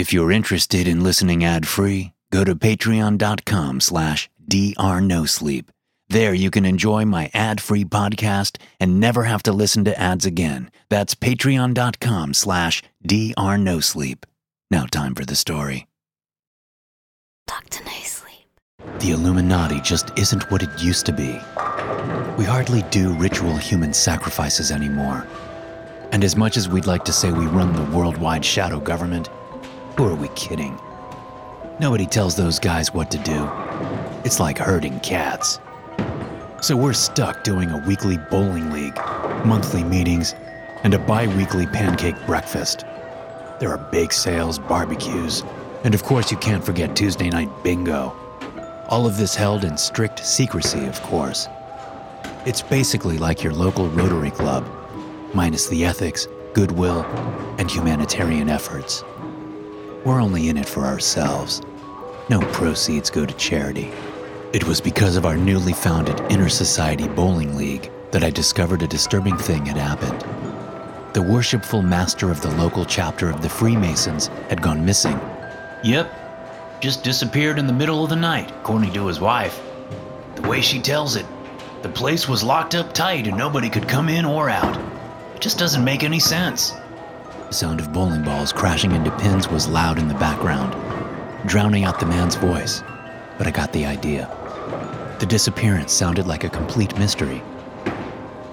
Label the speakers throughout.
Speaker 1: If you're interested in listening ad-free, go to patreon.com slash drnosleep. There you can enjoy my ad-free podcast and never have to listen to ads again. That's patreon.com slash drnosleep. Now time for the story.
Speaker 2: Dr. No Sleep.
Speaker 1: The Illuminati just isn't what it used to be. We hardly do ritual human sacrifices anymore. And as much as we'd like to say we run the worldwide shadow government, who are we kidding? Nobody tells those guys what to do. It's like herding cats. So we're stuck doing a weekly bowling league, monthly meetings, and a bi weekly pancake breakfast. There are bake sales, barbecues, and of course, you can't forget Tuesday night bingo. All of this held in strict secrecy, of course. It's basically like your local Rotary Club, minus the ethics, goodwill, and humanitarian efforts. We're only in it for ourselves. No proceeds go to charity. It was because of our newly founded Inner Society Bowling League that I discovered a disturbing thing had happened. The worshipful master of the local chapter of the Freemasons had gone missing.
Speaker 3: Yep, just disappeared in the middle of the night, according to his wife. The way she tells it, the place was locked up tight and nobody could come in or out. It just doesn't make any sense.
Speaker 1: The sound of bowling balls crashing into pins was loud in the background, drowning out the man's voice, but I got the idea. The disappearance sounded like a complete mystery.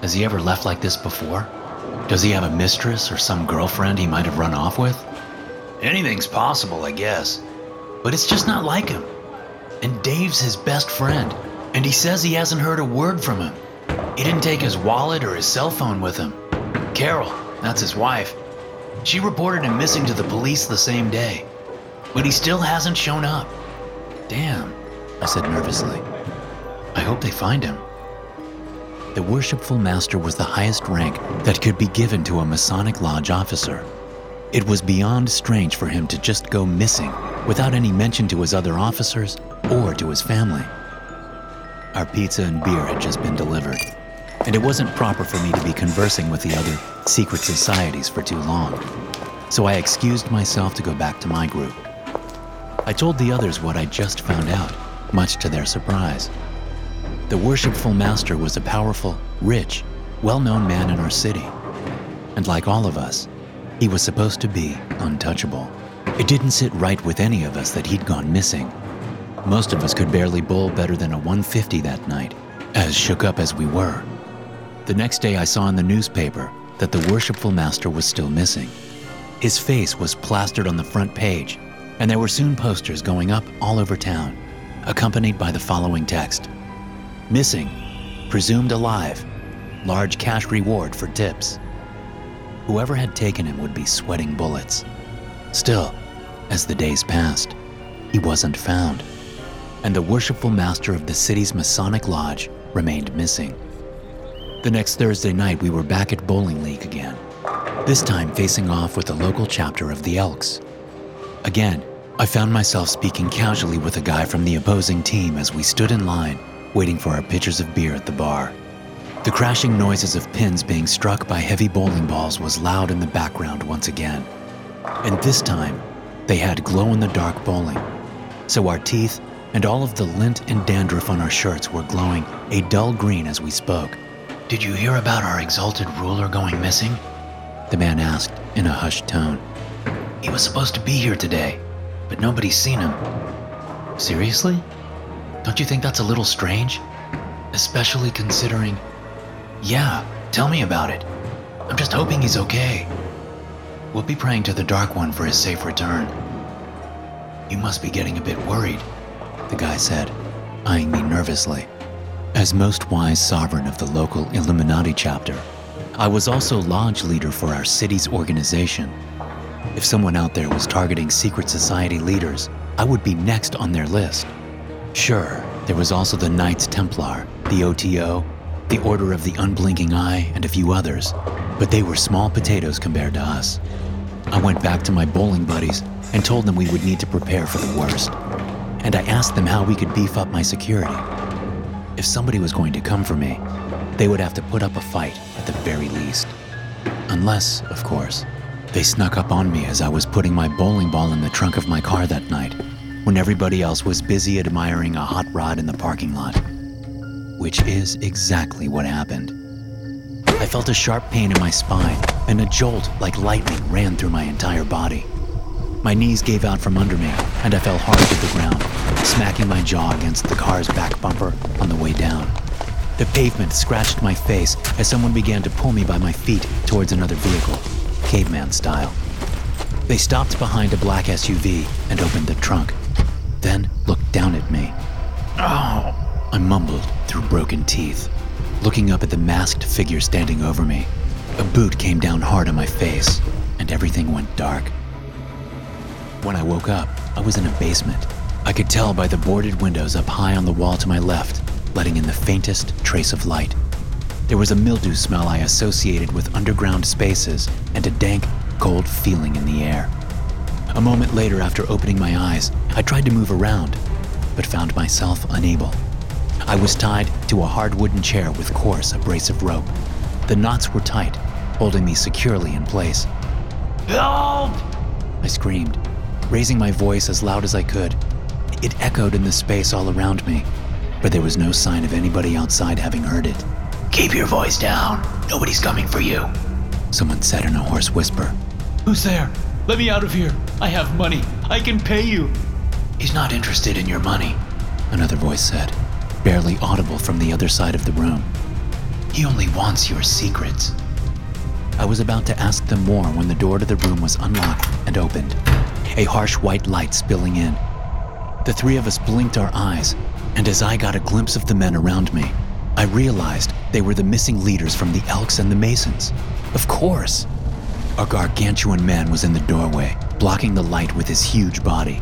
Speaker 1: Has he ever left like this before? Does he have a mistress or some girlfriend he might have run off with?
Speaker 3: Anything's possible, I guess. But it's just not like him. And Dave's his best friend, and he says he hasn't heard a word from him. He didn't take his wallet or his cell phone with him. Carol, that's his wife, she reported him missing to the police the same day. But he still hasn't shown up.
Speaker 1: Damn, I said nervously. I hope they find him. The worshipful master was the highest rank that could be given to a Masonic Lodge officer. It was beyond strange for him to just go missing without any mention to his other officers or to his family. Our pizza and beer had just been delivered, and it wasn't proper for me to be conversing with the other secret societies for too long. So I excused myself to go back to my group. I told the others what I just found out, much to their surprise. The worshipful master was a powerful, rich, well known man in our city. And like all of us, he was supposed to be untouchable. It didn't sit right with any of us that he'd gone missing. Most of us could barely bowl better than a 150 that night, as shook up as we were. The next day, I saw in the newspaper that the worshipful master was still missing. His face was plastered on the front page, and there were soon posters going up all over town, accompanied by the following text Missing, presumed alive, large cash reward for tips. Whoever had taken him would be sweating bullets. Still, as the days passed, he wasn't found, and the worshipful master of the city's Masonic Lodge remained missing. The next Thursday night, we were back at Bowling League again, this time facing off with the local chapter of the Elks. Again, I found myself speaking casually with a guy from the opposing team as we stood in line, waiting for our pitchers of beer at the bar. The crashing noises of pins being struck by heavy bowling balls was loud in the background once again. And this time, they had glow in the dark bowling. So our teeth and all of the lint and dandruff on our shirts were glowing a dull green as we spoke.
Speaker 3: Did you hear about our exalted ruler going missing?
Speaker 1: The man asked in a hushed tone.
Speaker 3: He was supposed to be here today, but nobody's seen him.
Speaker 1: Seriously? Don't you think that's a little strange? Especially considering.
Speaker 3: Yeah, tell me about it. I'm just hoping he's okay.
Speaker 1: We'll be praying to the Dark One for his safe return.
Speaker 3: You must be getting a bit worried,
Speaker 1: the guy said, eyeing me nervously. As most wise sovereign of the local Illuminati chapter, I was also lodge leader for our city's organization. If someone out there was targeting secret society leaders, I would be next on their list. Sure, there was also the Knights Templar, the OTO, the Order of the Unblinking Eye, and a few others, but they were small potatoes compared to us. I went back to my bowling buddies and told them we would need to prepare for the worst. And I asked them how we could beef up my security. If somebody was going to come for me, they would have to put up a fight at the very least. Unless, of course, They snuck up on me as I was putting my bowling ball in the trunk of my car that night, when everybody else was busy admiring a hot rod in the parking lot. Which is exactly what happened. I felt a sharp pain in my spine, and a jolt like lightning ran through my entire body. My knees gave out from under me, and I fell hard to the ground, smacking my jaw against the car's back bumper on the way down. The pavement scratched my face as someone began to pull me by my feet towards another vehicle, caveman style. They stopped behind a black SUV and opened the trunk, then looked down at me.
Speaker 3: Oh,
Speaker 1: I mumbled through broken teeth, looking up at the masked figure standing over me. A boot came down hard on my face, and everything went dark. When I woke up, I was in a basement. I could tell by the boarded windows up high on the wall to my left, letting in the faintest trace of light. There was a mildew smell I associated with underground spaces and a dank, cold feeling in the air. A moment later, after opening my eyes, I tried to move around, but found myself unable. I was tied to a hard wooden chair with coarse, abrasive rope. The knots were tight, holding me securely in place.
Speaker 3: help!
Speaker 1: I screamed, raising my voice as loud as I could. It echoed in the space all around me, but there was no sign of anybody outside having heard it.
Speaker 3: Keep your voice down. Nobody's coming for you.
Speaker 1: Someone said in a hoarse whisper.
Speaker 3: Who's there? Let me out of here. I have money. I can pay you. He's not interested in your money.
Speaker 1: Another voice said, barely audible from the other side of the room.
Speaker 3: He only wants your secrets.
Speaker 1: I was about to ask them more when the door to the room was unlocked and opened, a harsh white light spilling in. The three of us blinked our eyes, and as I got a glimpse of the men around me, I realized they were the missing leaders from the Elks and the Masons. Of course! A gargantuan man was in the doorway, blocking the light with his huge body.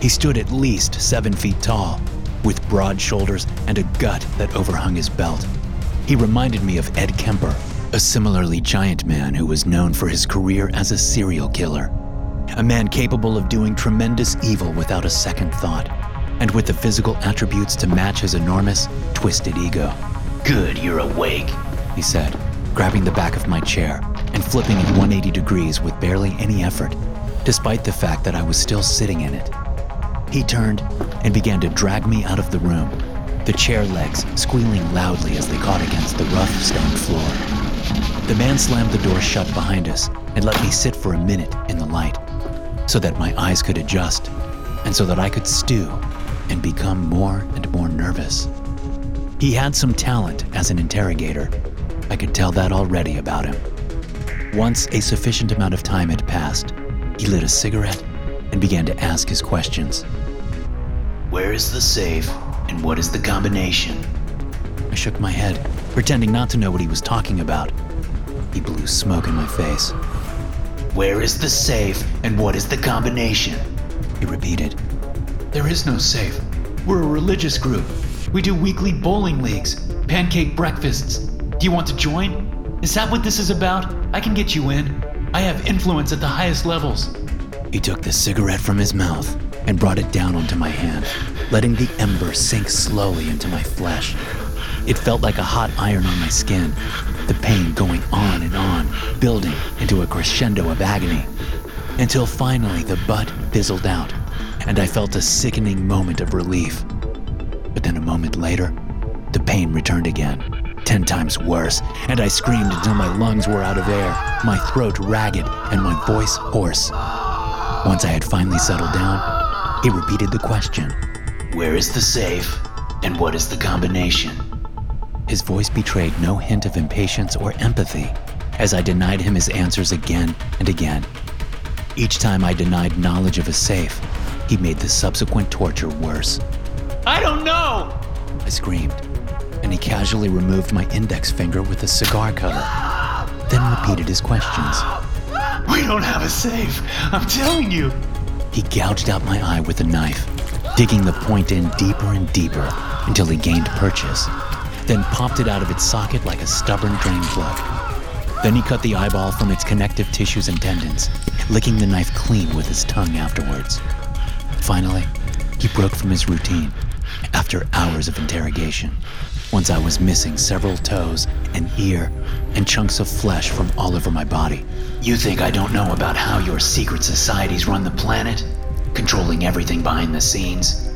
Speaker 1: He stood at least seven feet tall, with broad shoulders and a gut that overhung his belt. He reminded me of Ed Kemper, a similarly giant man who was known for his career as a serial killer. A man capable of doing tremendous evil without a second thought, and with the physical attributes to match his enormous, twisted ego.
Speaker 3: Good, you're awake.
Speaker 1: He said, grabbing the back of my chair and flipping it 180 degrees with barely any effort, despite the fact that I was still sitting in it. He turned and began to drag me out of the room, the chair legs squealing loudly as they caught against the rough stone floor. The man slammed the door shut behind us and let me sit for a minute in the light, so that my eyes could adjust and so that I could stew and become more and more nervous. He had some talent as an interrogator. I could tell that already about him. Once a sufficient amount of time had passed, he lit a cigarette and began to ask his questions.
Speaker 3: Where is the safe and what is the combination?
Speaker 1: I shook my head, pretending not to know what he was talking about. He blew smoke in my face.
Speaker 3: Where is the safe and what is the combination?
Speaker 1: He repeated.
Speaker 3: There is no safe. We're a religious group. We do weekly bowling leagues, pancake breakfasts. Do you want to join? Is that what this is about? I can get you in. I have influence at the highest levels.
Speaker 1: He took the cigarette from his mouth and brought it down onto my hand, letting the ember sink slowly into my flesh. It felt like a hot iron on my skin, the pain going on and on, building into a crescendo of agony, until finally the butt fizzled out, and I felt a sickening moment of relief. But then a moment later, the pain returned again, ten times worse, and I screamed until my lungs were out of air, my throat ragged, and my voice hoarse. Once I had finally settled down, he repeated the question.
Speaker 3: Where is the safe and what is the combination?
Speaker 1: His voice betrayed no hint of impatience or empathy as I denied him his answers again and again. Each time I denied knowledge of a safe, he made the subsequent torture worse.
Speaker 3: I don't know!
Speaker 1: I screamed, and he casually removed my index finger with a cigar cover, then repeated his questions.
Speaker 3: We don't have a safe. I'm telling you.
Speaker 1: He gouged out my eye with a knife, digging the point in deeper and deeper until he gained purchase, then popped it out of its socket like a stubborn drain plug. Then he cut the eyeball from its connective tissues and tendons, licking the knife clean with his tongue afterwards. Finally, he broke from his routine, after hours of interrogation, once I was missing several toes, an ear, and chunks of flesh from all over my body.
Speaker 3: You think I don't know about how your secret societies run the planet? Controlling everything behind the scenes?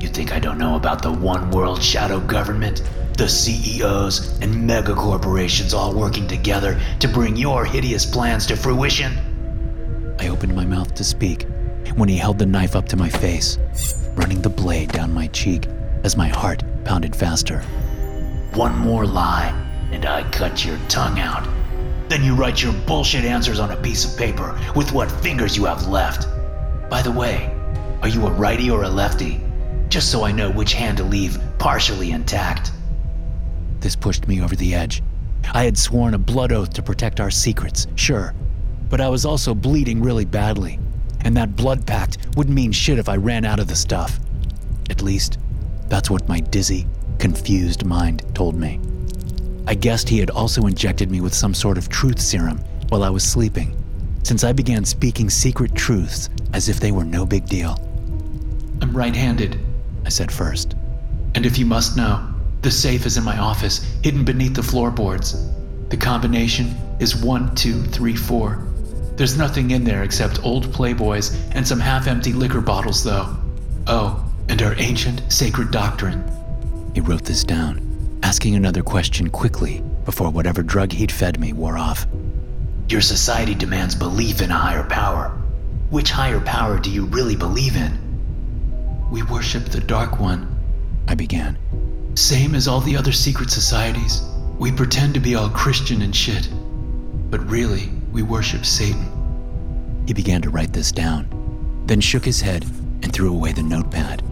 Speaker 3: You think I don't know about the one world shadow government? The CEOs and megacorporations all working together to bring your hideous plans to fruition?
Speaker 1: I opened my mouth to speak when he held the knife up to my face, running the blade down my cheek as my heart pounded faster.
Speaker 3: One more lie, and I cut your tongue out. Then you write your bullshit answers on a piece of paper with what fingers you have left. By the way, are you a righty or a lefty? Just so I know which hand to leave partially intact.
Speaker 1: This pushed me over the edge. I had sworn a blood oath to protect our secrets, sure, but I was also bleeding really badly, and that blood pact wouldn't mean shit if I ran out of the stuff. At least, that's what my dizzy, confused mind told me. I guessed he had also injected me with some sort of truth serum while I was sleeping, since I began speaking secret truths as if they were no big deal.
Speaker 4: I'm right handed, I said first. And if you must know, the safe is in my office, hidden beneath the floorboards. The combination is 1234. There's nothing in there except old Playboys and some half empty liquor bottles, though. Oh, and our ancient sacred doctrine.
Speaker 1: He wrote this down, asking another question quickly before whatever drug he'd fed me wore off.
Speaker 3: Your society demands belief in a higher power. Which higher power do you really believe in?
Speaker 4: We worship the Dark One,
Speaker 1: I began.
Speaker 4: Same as all the other secret societies. We pretend to be all Christian and shit. But really, we worship Satan.
Speaker 1: He began to write this down, then shook his head and threw away the notepad.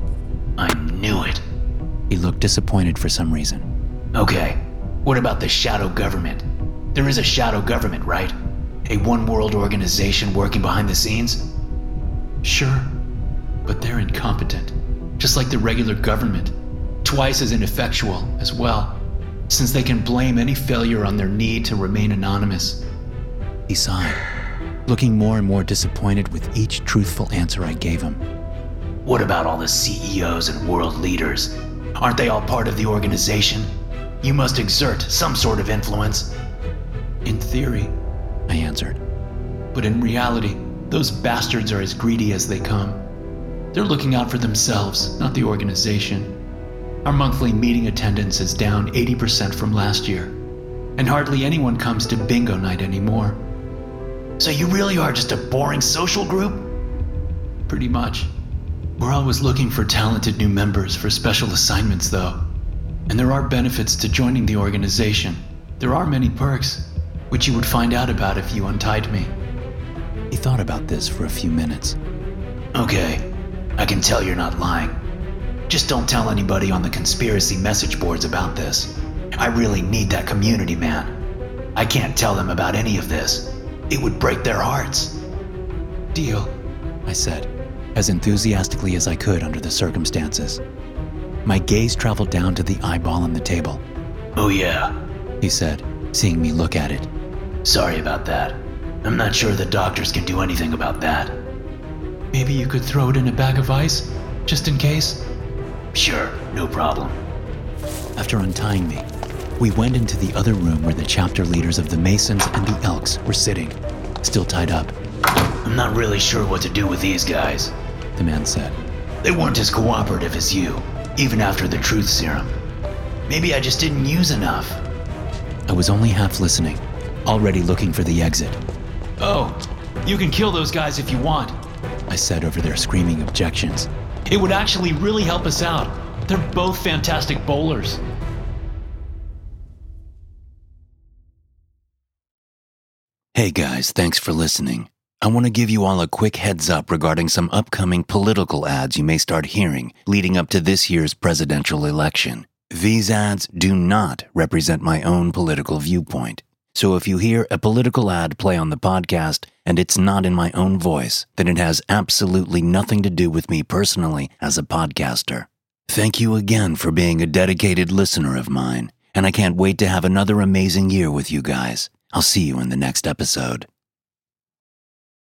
Speaker 3: I knew it.
Speaker 1: He looked disappointed for some reason.
Speaker 3: Okay, what about the shadow government? There is a shadow government, right? A one world organization working behind the scenes?
Speaker 4: Sure, but they're incompetent, just like the regular government. Twice as ineffectual as well, since they can blame any failure on their need to remain anonymous.
Speaker 1: He sighed, looking more and more disappointed with each truthful answer I gave him.
Speaker 3: What about all the CEOs and world leaders? Aren't they all part of the organization? You must exert some sort of influence.
Speaker 4: In theory,
Speaker 1: I answered.
Speaker 4: But in reality, those bastards are as greedy as they come. They're looking out for themselves, not the organization. Our monthly meeting attendance is down 80% from last year, and hardly anyone comes to bingo night anymore.
Speaker 3: So you really are just a boring social group?
Speaker 4: Pretty much. We're always looking for talented new members for special assignments, though. And there are benefits to joining the organization. There are many perks, which you would find out about if you untied me.
Speaker 1: He thought about this for a few minutes.
Speaker 3: Okay, I can tell you're not lying. Just don't tell anybody on the conspiracy message boards about this. I really need that community, man. I can't tell them about any of this. It would break their hearts.
Speaker 4: Deal,
Speaker 1: I said, as enthusiastically as I could under the circumstances. My gaze traveled down to the eyeball on the table.
Speaker 3: Oh, yeah,
Speaker 1: he said, seeing me look at it.
Speaker 3: Sorry about that. I'm not sure the doctors can do anything about that.
Speaker 4: Maybe you could throw it in a bag of ice, just in case?
Speaker 3: Sure, no problem.
Speaker 1: After untying me, we went into the other room where the chapter leaders of the Masons and the Elks were sitting, still tied up.
Speaker 3: I'm not really sure what to do with these guys,
Speaker 1: the man said.
Speaker 3: They weren't as cooperative as you, even after the truth serum. Maybe I just didn't use enough.
Speaker 1: I was only half listening, already looking for the exit.
Speaker 4: Oh, you can kill those guys if you want,
Speaker 1: I said over their screaming objections.
Speaker 4: It would actually really help us out. They're both fantastic bowlers.
Speaker 1: Hey guys, thanks for listening. I want to give you all a quick heads up regarding some upcoming political ads you may start hearing leading up to this year's presidential election. These ads do not represent my own political viewpoint. So if you hear a political ad play on the podcast and it's not in my own voice, then it has absolutely nothing to do with me personally as a podcaster. Thank you again for being a dedicated listener of mine, and I can't wait to have another amazing year with you guys. I'll see you in the next episode.